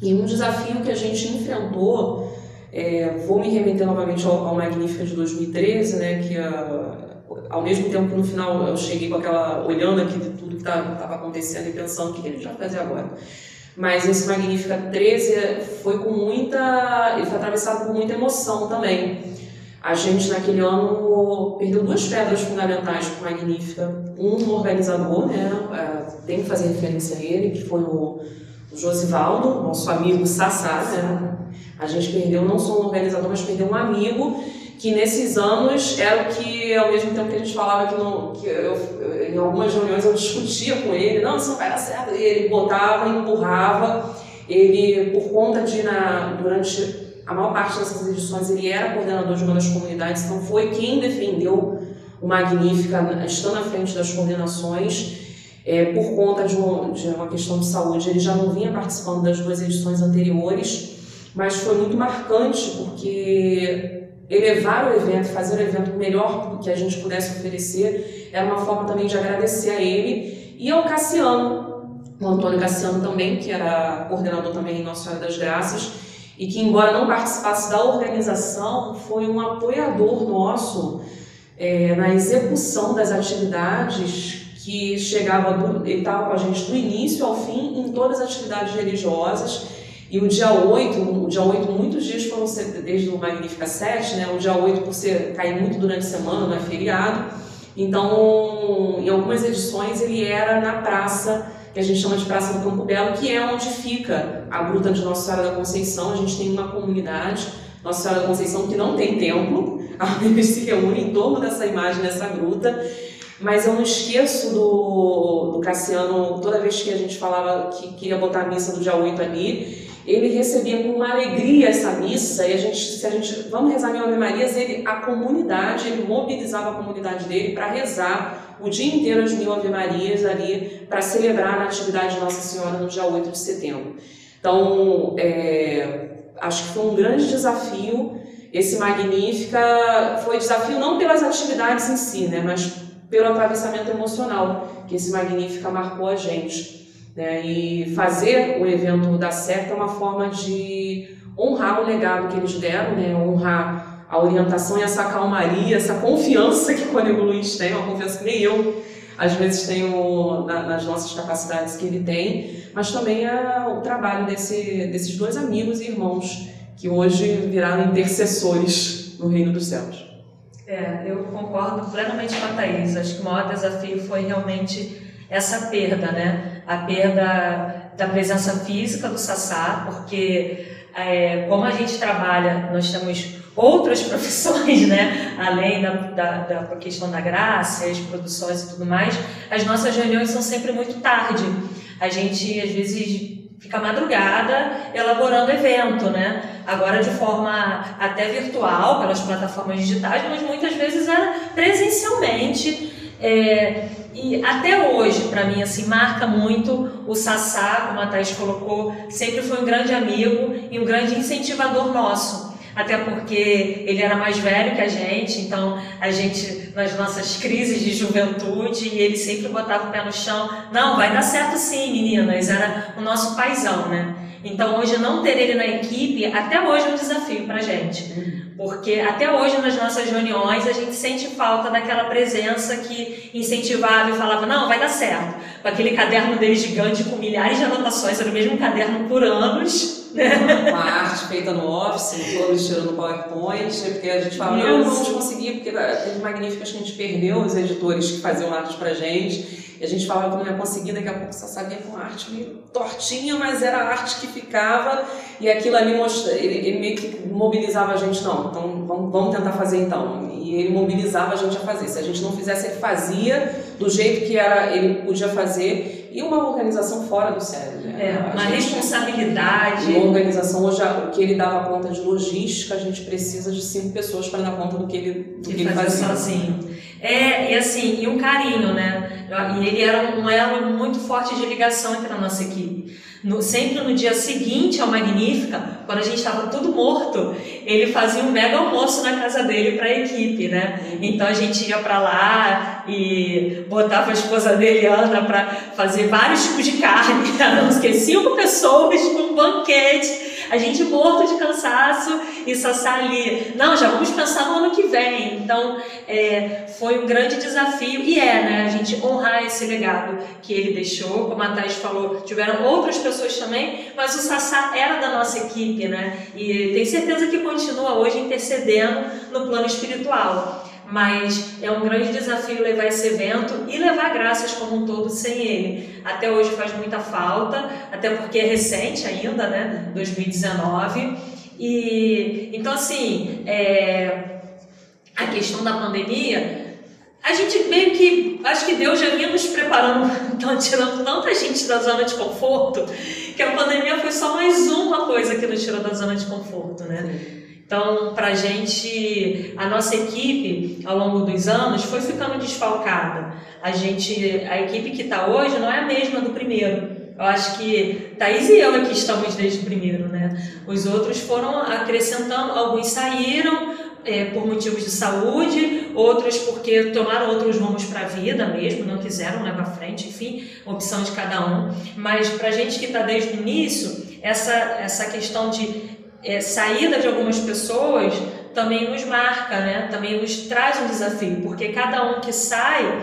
E um desafio que a gente enfrentou, é, vou me remeter novamente ao, ao de 2013, né, que a, ao mesmo tempo que no final eu cheguei com aquela, olhando aqui de tudo que estava tá, acontecendo e pensando o que, que a gente vai fazer agora. Mas esse Magnífica 13 foi com muita. ele foi atravessado por muita emoção também. A gente, naquele ano, perdeu duas pedras fundamentais o Magnífica. Um organizador, né? É, tem que fazer referência a ele, que foi o Josivaldo, nosso amigo Sassá, né? A gente perdeu não só um organizador, mas perdeu um amigo que nesses anos era o que, ao mesmo tempo que a gente falava que, não, que eu, em algumas reuniões eu discutia com ele, não, isso não vai dar certo, e ele botava, empurrava, ele, por conta de, na, durante a maior parte dessas edições, ele era coordenador de uma das comunidades, então foi quem defendeu o Magnífica, estando à frente das coordenações, é, por conta de, um, de uma questão de saúde, ele já não vinha participando das duas edições anteriores, mas foi muito marcante porque elevar o evento, fazer o evento melhor que a gente pudesse oferecer, era uma forma também de agradecer a ele. E ao Cassiano, o Antônio Cassiano também, que era coordenador também em Nossa Senhora das Graças, e que, embora não participasse da organização, foi um apoiador nosso é, na execução das atividades que chegava, do, ele estava com a gente do início ao fim em todas as atividades religiosas e o dia 8, o dia 8, muitos dias foram desde o Magnífica 7, né? O dia 8, por ser, cair muito durante a semana, não é feriado. Então, em algumas edições, ele era na praça, que a gente chama de Praça do Campo Belo, que é onde fica a Gruta de Nossa Senhora da Conceição. A gente tem uma comunidade, Nossa Senhora da Conceição, que não tem templo, eles se reúnem em torno dessa imagem, dessa gruta. Mas eu não esqueço do, do Cassiano, toda vez que a gente falava que queria botar a missa do dia 8 ali, ele recebia com uma alegria essa missa e a gente, se a gente vamos rezar em Ave Marias, ele, a comunidade, ele mobilizava a comunidade dele para rezar o dia inteiro as mil Ave Marias ali para celebrar a Natividade de Nossa Senhora no dia 8 de setembro. Então, é, acho que foi um grande desafio. Esse Magnífica foi desafio não pelas atividades em si, né, mas pelo atravessamento emocional que esse Magnífica marcou a gente. Né? E fazer o evento dar certo é uma forma de honrar o legado que eles deram, né? honrar a orientação e essa calmaria, essa confiança que o Amigo Luiz tem, uma confiança que nem eu às vezes tenho nas nossas capacidades que ele tem, mas também é o trabalho desse, desses dois amigos e irmãos que hoje viraram intercessores no reino dos céus. É, eu concordo plenamente com a Thaís. Acho que o maior desafio foi realmente essa perda, né? A perda da presença física do Sassá, porque é, como a gente trabalha, nós temos outras profissões, né? Além da, da, da questão da graça, as produções e tudo mais, as nossas reuniões são sempre muito tarde. A gente, às vezes, fica madrugada elaborando evento, né? Agora de forma até virtual, pelas plataformas digitais, mas muitas vezes era presencialmente. É, e até hoje, para mim, assim, marca muito o Sassá, como a Thais colocou, sempre foi um grande amigo e um grande incentivador nosso. Até porque ele era mais velho que a gente, então a gente, nas nossas crises de juventude, ele sempre botava o pé no chão, não, vai dar certo sim, meninas, era o nosso paizão, né? Então hoje não ter ele na equipe, até hoje é um desafio pra gente. Porque até hoje nas nossas reuniões a gente sente falta daquela presença que incentivava e falava, não, vai dar certo. Com aquele caderno dele gigante com milhares de anotações, era o mesmo caderno por anos, uma arte feita no Office, no Publisher, no PowerPoint, porque a gente fala, não, vamos conseguir, porque teve magníficas que a gente perdeu os editores que faziam arte pra gente, e a gente falava que não ia conseguir, daqui a pouco só sabia com arte meio tortinha, mas era a arte que ficava, e aquilo ali mostra, ele, ele meio que mobilizava a gente, não, então vamos, vamos tentar fazer então. E ele mobilizava a gente a fazer. Se a gente não fizesse, ele fazia do jeito que era, ele podia fazer, e uma organização fora do sério. Né? É, uma gente, responsabilidade. Uma organização, hoje o que ele dava conta de logística, a gente precisa de cinco pessoas para dar conta do que ele, do que ele fazia. sozinho. É, e assim, e um carinho, né? E ele era um elo muito forte de ligação entre a nossa equipe. No, sempre no dia seguinte ao Magnífica, quando a gente estava tudo morto, ele fazia um mega almoço na casa dele para a equipe, né? Então a gente ia para lá e botava a esposa dele, Ana, para fazer vários tipos de carne. Éramos que cinco pessoas com um banquete a gente morto de cansaço e Sassá ali, não, já vamos pensar no ano que vem. Então, é, foi um grande desafio. E é, né, a gente honrar esse legado que ele deixou, como a Thais falou, tiveram outras pessoas também, mas o Sassá era da nossa equipe, né, e tenho certeza que continua hoje intercedendo no plano espiritual mas é um grande desafio levar esse evento e levar graças como um todo sem ele. Até hoje faz muita falta, até porque é recente ainda, né? 2019. E então assim, é, a questão da pandemia, a gente meio que acho que Deus já vinha nos preparando, então, tirando tanta gente da zona de conforto, que a pandemia foi só mais uma coisa que nos tirou da zona de conforto, né? Então, para a gente, a nossa equipe, ao longo dos anos, foi ficando desfalcada. A gente, a equipe que está hoje não é a mesma do primeiro. Eu acho que Thaís e eu aqui estamos desde o primeiro, né? Os outros foram acrescentando, alguns saíram é, por motivos de saúde, outros porque tomaram outros rumos para a vida mesmo, não quiseram levar frente, enfim, opção de cada um. Mas para a gente que está desde o início, essa, essa questão de é, saída de algumas pessoas também nos marca, né? Também nos traz um desafio, porque cada um que sai,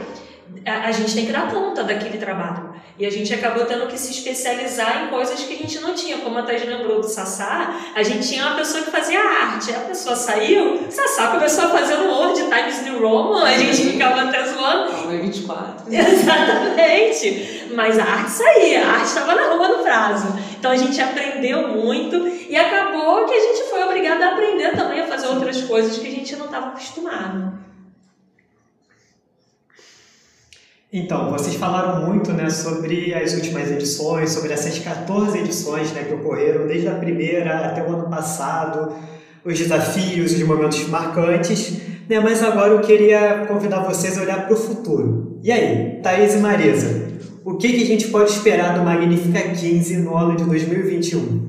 a, a gente tem que dar conta daquele trabalho. E a gente acabou tendo que se especializar em coisas que a gente não tinha. Como a Thais lembrou do Sassá, a gente tinha uma pessoa que fazia arte. A pessoa saiu, o Sassá começou a fazer no Word Times New Roman, a gente ficava até zoando. 24. Exatamente. Mas a arte saía, a arte estava na rua no prazo. Então a gente aprendeu muito e acabou que a gente foi obrigado a aprender também a fazer outras coisas que a gente não estava acostumado. Então, vocês falaram muito né, sobre as últimas edições, sobre essas 14 edições né, que ocorreram desde a primeira até o ano passado, os desafios, os momentos marcantes, né, mas agora eu queria convidar vocês a olhar para o futuro. E aí, Thaís e Marisa, o que, que a gente pode esperar do Magnífica 15 no ano de 2021?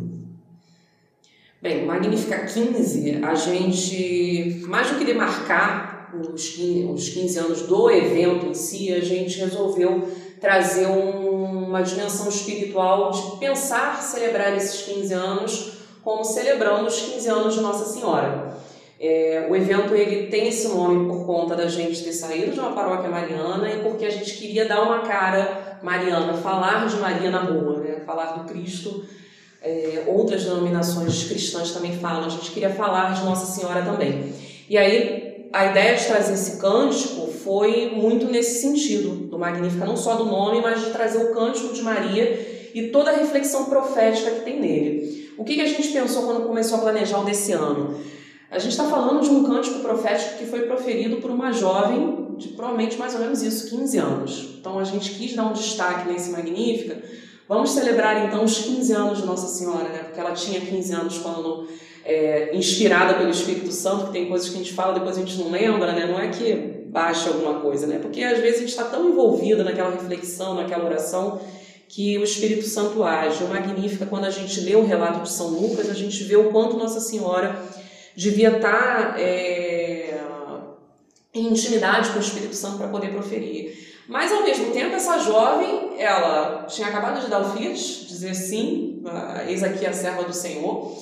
Bem, Magnífica 15, a gente, mais do que demarcar os 15, os 15 anos do evento em si, a gente resolveu trazer um, uma dimensão espiritual de pensar celebrar esses 15 anos como celebrando os 15 anos de Nossa Senhora. É, o evento ele tem esse nome por conta da gente ter saído de uma paróquia mariana e porque a gente queria dar uma cara mariana, falar de Maria na rua, né? falar do Cristo. É, outras denominações cristãs também falam, a gente queria falar de Nossa Senhora também. E aí a ideia de trazer esse cântico foi muito nesse sentido, do Magnífica, não só do nome, mas de trazer o cântico de Maria e toda a reflexão profética que tem nele. O que, que a gente pensou quando começou a planejar o desse ano? A gente está falando de um cântico profético que foi proferido por uma jovem de provavelmente mais ou menos isso, 15 anos. Então a gente quis dar um destaque nesse Magnífica. Vamos celebrar então os 15 anos de Nossa Senhora, né? Porque ela tinha 15 anos quando é, inspirada pelo Espírito Santo, que tem coisas que a gente fala depois a gente não lembra, né? Não é que baixa alguma coisa, né? Porque às vezes a gente está tão envolvido naquela reflexão, naquela oração, que o Espírito Santo age. O Magnífica, quando a gente lê o relato de São Lucas, a gente vê o quanto Nossa Senhora devia estar é, em intimidade com o Espírito Santo para poder proferir. Mas ao mesmo tempo, essa jovem, ela tinha acabado de dar o Fiat, dizer sim, eis aqui a serva do Senhor.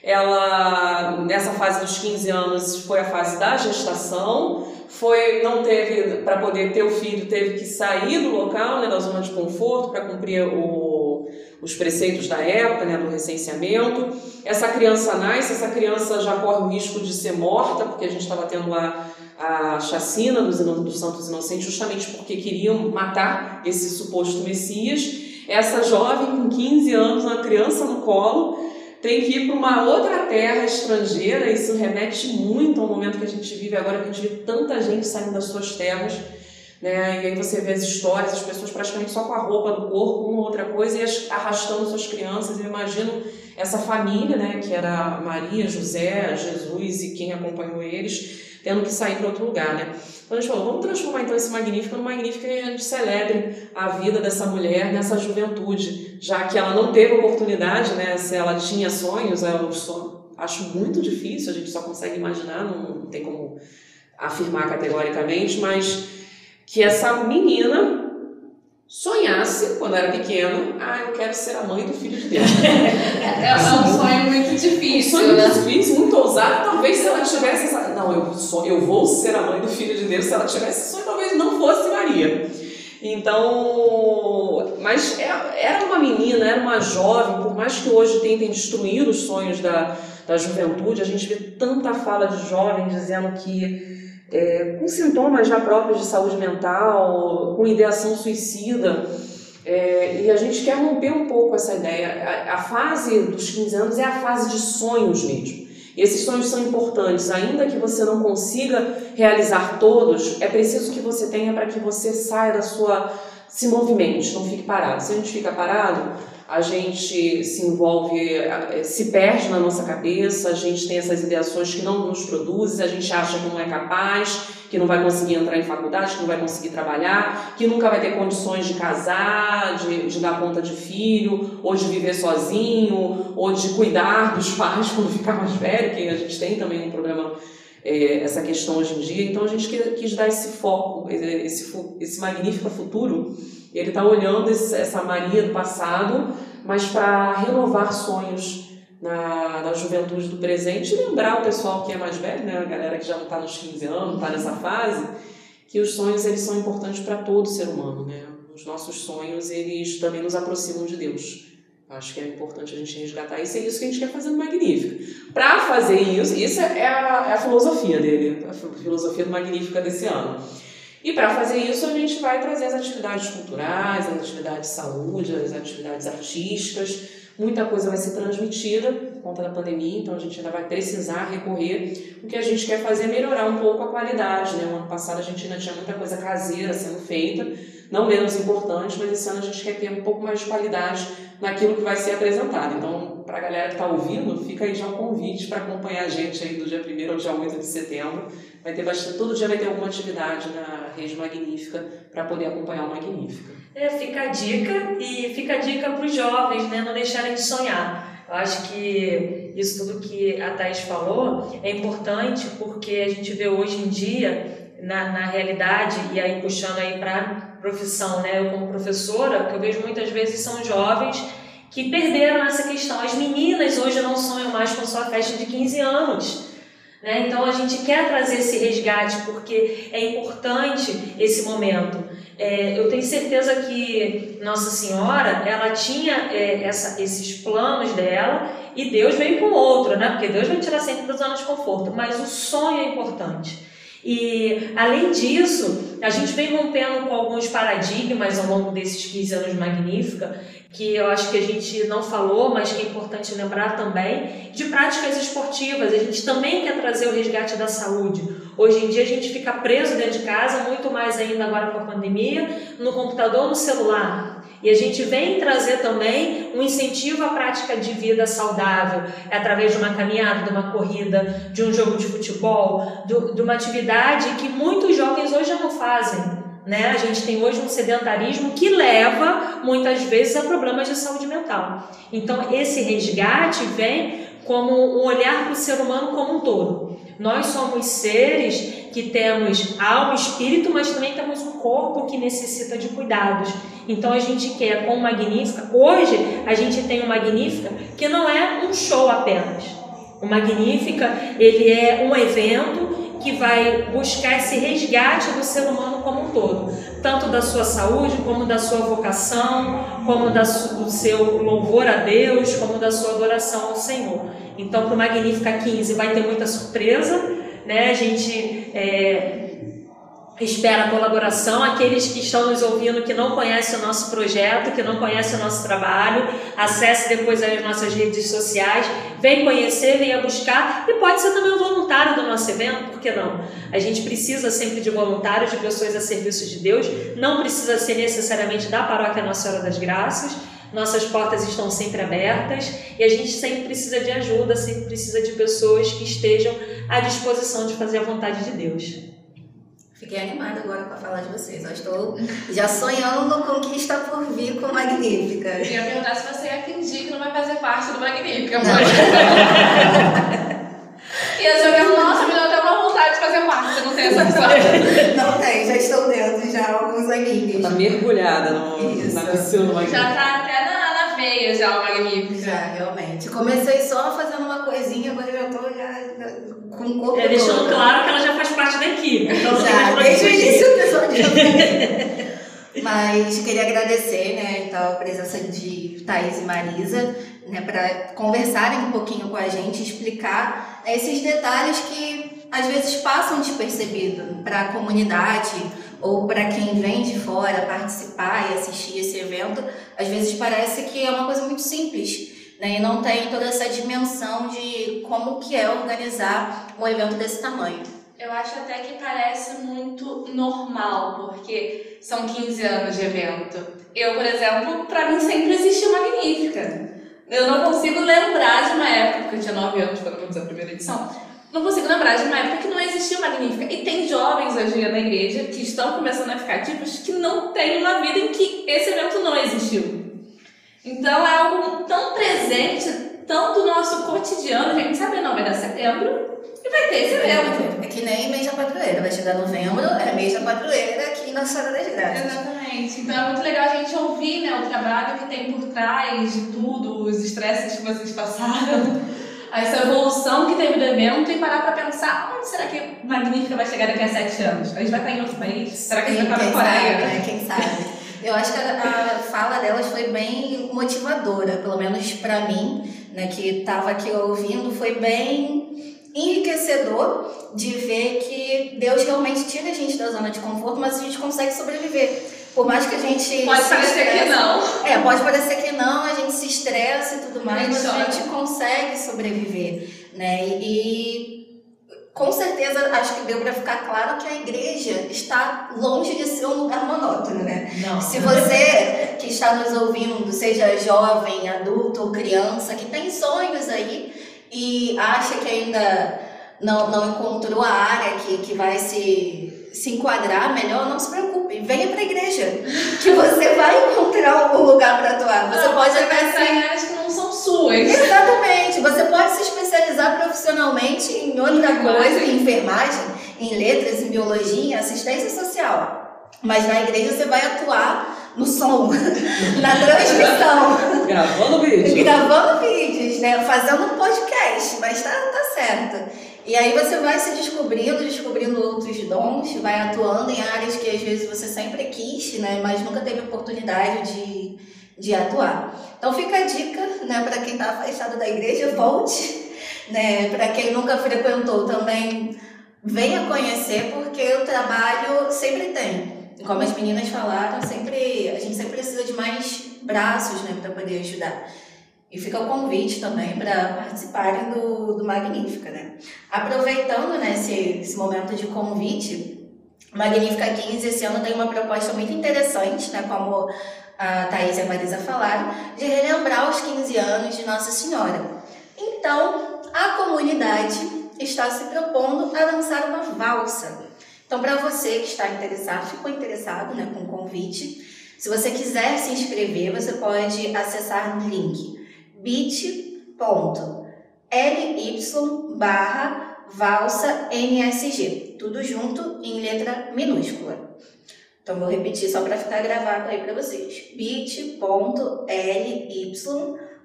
Ela, nessa fase dos 15 anos, foi a fase da gestação, foi não teve para poder ter o filho teve que sair do local né da zona de conforto para cumprir o, os preceitos da época né do recenseamento essa criança nasce essa criança já corre o risco de ser morta porque a gente estava tendo lá a chacina dos, dos santos inocentes justamente porque queriam matar esse suposto messias essa jovem com 15 anos uma criança no colo tem que ir para uma outra terra estrangeira. Isso remete muito ao momento que a gente vive agora, que a gente vê tanta gente saindo das suas terras. Né? E aí você vê as histórias, as pessoas praticamente só com a roupa do corpo, uma outra coisa, e arrastando suas crianças. Eu imagino essa família, né, que era Maria, José, Jesus e quem acompanhou eles, tendo que sair para outro lugar, né? Então a gente falou, vamos transformar então esse Magnífico no Magnífico e a gente celebre a vida dessa mulher nessa juventude, já que ela não teve oportunidade, né? Se ela tinha sonhos, eu só acho muito difícil, a gente só consegue imaginar, não, tem como afirmar categoricamente, mas que essa menina sonhasse, quando era pequeno, ah, eu quero ser a mãe do filho de Deus. é, é um sonho muito difícil. Um sonho né? muito difícil, muito ousado. Talvez se ela tivesse essa. Não, eu, sou, eu vou ser a mãe do filho de Deus. Se ela tivesse esse sonho, talvez não fosse Maria. Então, mas é, era uma menina, era uma jovem, por mais que hoje tentem destruir os sonhos da, da juventude, a gente vê tanta fala de jovem dizendo que é, com sintomas já próprios de saúde mental, com ideação suicida. É, e a gente quer romper um pouco essa ideia. A, a, fase dos 15 anos é a fase de sonhos mesmo. E esses sonhos são importantes, ainda que você não consiga realizar todos, é preciso que você tenha para que você saia da sua. se movimente, não fique parado. Se a gente fica parado, a gente se envolve, eh, se perde na nossa cabeça, a gente tem essas ideações que não nos produzem, a gente acha que não é capaz, que não vai conseguir entrar em faculdade, que não vai conseguir trabalhar, que nunca vai ter condições de casar, de, de dar conta de filho, ou de viver sozinho, ou de cuidar dos pais quando ficar mais velho, que a gente tem também um problema é, essa questão hoje em dia. Então a gente quis dar esse foco, esse, esse magnífico futuro ele está olhando esse, essa Maria do passado, mas para renovar sonhos na, na juventude do presente e lembrar o pessoal que é mais velho, né, a galera que já não está nos 15 anos, está nessa fase, que os sonhos eles são importantes para todo ser humano. Né? Os nossos sonhos eles também nos aproximam de Deus. Acho que é importante a gente resgatar isso, é isso que a gente quer fazer no Magnífico. Para fazer isso, isso é a, é a filosofia dele, a filosofia do Magnífica desse ano. E para fazer isso, a gente vai trazer as atividades culturais, as atividades de saúde, as atividades artísticas. Muita coisa vai ser transmitida por conta da pandemia, então a gente ainda vai precisar recorrer. O que a gente quer fazer é melhorar um pouco a qualidade. Né? O ano passado a gente ainda tinha muita coisa caseira sendo feita, não menos importante, mas esse ano a gente quer ter um pouco mais de qualidade naquilo que vai ser apresentado. Então, para a galera que está ouvindo, fica aí já um convite para acompanhar a gente aí do dia 1 ao dia 8 de setembro vai ter bastante, todo dia vai ter alguma atividade na Rede Magnífica para poder acompanhar o Magnífica. É, fica a dica e fica a dica para os jovens, né, não deixarem de sonhar. Eu acho que isso tudo que a Thais falou é importante porque a gente vê hoje em dia, na, na realidade, e aí puxando aí para profissão, né? Eu como professora, que eu vejo muitas vezes são jovens que perderam essa questão. As meninas hoje não sonham mais com sua festa de 15 anos. Né? Então a gente quer trazer esse resgate porque é importante esse momento. É, eu tenho certeza que Nossa Senhora ela tinha é, essa, esses planos dela e Deus veio com outro, né? Porque Deus vai tirar sempre da zona de conforto, mas o sonho é importante. E, além disso, a gente vem rompendo com alguns paradigmas ao longo desses 15 anos Magnífica, que eu acho que a gente não falou, mas que é importante lembrar também, de práticas esportivas. A gente também quer trazer o resgate da saúde. Hoje em dia a gente fica preso dentro de casa, muito mais ainda agora com a pandemia, no computador, no celular. E a gente vem trazer também um incentivo à prática de vida saudável, é através de uma caminhada, de uma corrida, de um jogo de futebol, de uma atividade que muitos jovens hoje não fazem. Né? A gente tem hoje um sedentarismo que leva muitas vezes a problemas de saúde mental. Então, esse resgate vem como um olhar para o ser humano como um todo. Nós somos seres que temos alma, espírito, mas também temos um corpo que necessita de cuidados. Então a gente quer com Magnífica, hoje a gente tem o Magnífica que não é um show apenas. O Magnífica, ele é um evento que vai buscar esse resgate do ser humano como um todo, tanto da sua saúde, como da sua vocação, como da, do seu louvor a Deus, como da sua adoração ao Senhor. Então, para o Magnífica 15 vai ter muita surpresa, né? A gente é, espera a colaboração. Aqueles que estão nos ouvindo que não conhecem o nosso projeto, que não conhecem o nosso trabalho, acesse depois as nossas redes sociais, vem conhecer, venha buscar e pode ser também um voluntário do nosso evento, por que não? A gente precisa sempre de voluntários, de pessoas a serviço de Deus, não precisa ser necessariamente da paróquia Nossa Senhora das Graças. Nossas portas estão sempre abertas e a gente sempre precisa de ajuda, sempre precisa de pessoas que estejam à disposição de fazer a vontade de Deus. Fiquei animada agora com a falar de vocês. Eu estou já sonhando com o que está por vir com Magnífica. Eu ia perguntar se você ia fingir que não vai fazer parte do Magnífica. Mas... e eu já nossa, me deu até uma vontade de fazer parte, você não tem essa opção. não tem, já estou dentro já há alguns aninhos. Está mergulhada no, na piscina do Magnífica. Já está até na, na veia já o Magnífica. Já, realmente. Comecei só fazendo uma coisinha, agora já com o corpo é, Deixando todo. claro que ela já faz parte da equipe. Então já, desde o início do episódio. Mas queria agradecer né, então, a presença de Thaís e Marisa né, para conversarem um pouquinho com a gente, explicar esses detalhes que às vezes passam despercebido para a comunidade ou para quem vem de fora participar e assistir esse evento. Às vezes parece que é uma coisa muito simples né? E não tem toda essa dimensão de como que é organizar um evento desse tamanho. Eu acho até que parece muito normal, porque são 15 anos de evento. Eu, por exemplo, para mim sempre existiu Magnífica. Eu não consigo lembrar de uma época, porque eu tinha 9 anos quando eu fiz a primeira edição, não consigo lembrar de uma época que não existia Magnífica. E tem jovens hoje na igreja que estão começando a ficar tipos que não têm uma vida em que esse evento não existiu. Então é algo tão presente, nosso cotidiano, a gente sabe, não, vai dar setembro e vai ter esse evento. É que nem mês da padroeira, vai chegar novembro, é mês da padroeira aqui na Sala das Graças. Exatamente. Então é muito legal a gente ouvir né, o trabalho que tem por trás de tudo, os estresses que vocês passaram. essa evolução que teve do evento e parar para pensar onde será que Magnífica vai chegar daqui a sete anos? A gente vai estar em outro país? Será que a gente vai estar na Coreia? Sabe, né? Quem sabe? Eu acho que a, a fala delas foi bem motivadora, pelo menos para mim, né, que estava aqui ouvindo, foi bem enriquecedor de ver que Deus realmente tira a gente da zona de conforto, mas a gente consegue sobreviver. Por mais que a gente. Pode parecer estresse, que não. É, pode parecer que não, a gente se estressa e tudo mais, mas a gente consegue sobreviver. Né? E com certeza acho que deu para ficar claro que a igreja está longe de ser um lugar monótono, né? Não. Se você que está nos ouvindo, seja jovem, adulto ou criança, que tem sonhos aí e acha que ainda não, não encontrou a área que, que vai se, se enquadrar melhor, não se preocupe, venha para a igreja, que você vai encontrar um lugar para atuar. Você não, pode até assim, áreas que não são suas. Exatamente. Você pode se especializar profissionalmente em outra coisa, em enfermagem, em letras, em biologia, em assistência social. Mas na igreja você vai atuar no som, na transmissão. Gravando vídeo. Gravando vídeos, né? Fazendo podcast, mas tá, tá certo. E aí você vai se descobrindo, descobrindo outros dons, vai atuando em áreas que às vezes você sempre quis, né? Mas nunca teve oportunidade de, de atuar. Então fica a dica, né? Para quem está afastado da igreja, volte. Né? Para quem nunca frequentou também, venha conhecer, porque o trabalho sempre tem. Como as meninas falaram, sempre a gente sempre precisa de mais braços, né, para poder ajudar. E fica o convite também para participarem do, do Magnífica, né? Aproveitando né, esse, esse momento de convite, Magnífica 15 esse ano tem uma proposta muito interessante, né? Como a Thaís e a Marisa falaram, de relembrar os 15 anos de Nossa Senhora. Então, a comunidade está se propondo a lançar uma valsa. Então, para você que está interessado, ficou interessado né, com o convite, se você quiser se inscrever, você pode acessar o link bit.ly barra valsa nsg, tudo junto em letra minúscula. Então vou repetir só para ficar gravado aí para vocês. bit.ly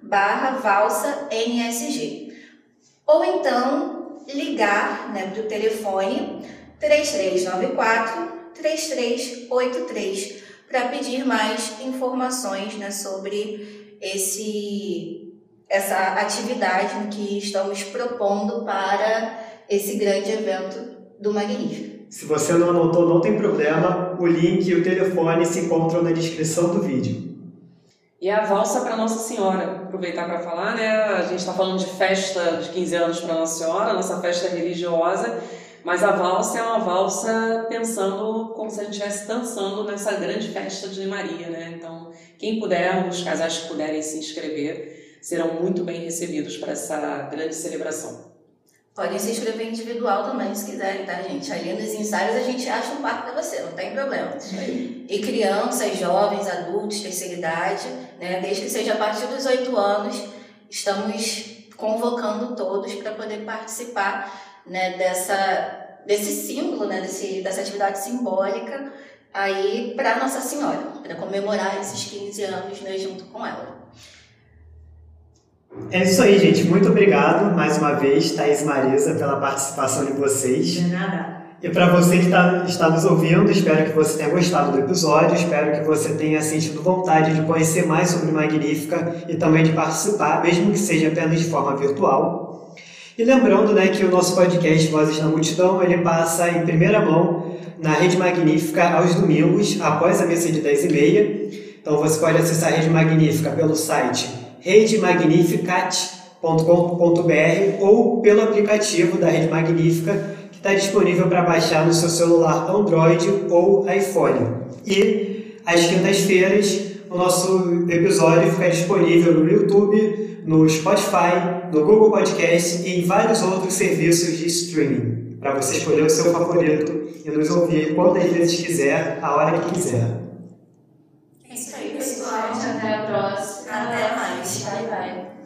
barra valsa nsg. Ou então ligar né, para o telefone 3394 3383 para pedir mais informações né, sobre esse essa atividade que estamos propondo para esse grande evento do Magnífico. Se você não anotou, não tem problema, o link e o telefone se encontram na descrição do vídeo. E a valsa para Nossa Senhora, aproveitar para falar, né? A gente está falando de festa de 15 anos para Nossa Senhora, nossa festa religiosa, mas a valsa é uma valsa pensando como se a gente estivesse dançando nessa grande festa de Maria, né? Então, quem puder, os casais que puderem se inscrever, serão muito bem recebidos para essa grande celebração. Podem se inscrever individual também, se quiserem, tá, gente? Ali nos ensaios a gente acha um parque para você, não tem problema. E crianças, jovens, adultos, terceira idade, né? Desde que seja a partir dos oito anos, estamos convocando todos para poder participar né, dessa, desse símbolo, né, desse, dessa atividade simbólica aí para Nossa Senhora, para comemorar esses 15 anos né, junto com ela. É isso aí, gente. Muito obrigado mais uma vez, Thaís e Marisa, pela participação de vocês. De nada. E para você que tá, está nos ouvindo, espero que você tenha gostado do episódio, espero que você tenha sentido vontade de conhecer mais sobre Magnífica e também de participar, mesmo que seja apenas de forma virtual. E lembrando né, que o nosso podcast Vozes na Multidão ele passa em primeira mão na Rede Magnífica aos domingos, após a missa de 10 e meia. Então você pode acessar a Rede Magnífica pelo site redemagnificat.com.br ou pelo aplicativo da Rede Magnífica que está disponível para baixar no seu celular Android ou iPhone. E às quintas-feiras o nosso episódio fica disponível no YouTube, no Spotify, no Google Podcast e em vários outros serviços de streaming, para você escolher o seu favorito e nos ouvir quantas vezes quiser, a hora que quiser. É isso aí, pessoal. Até a próxima. Até mais. Bye, bye.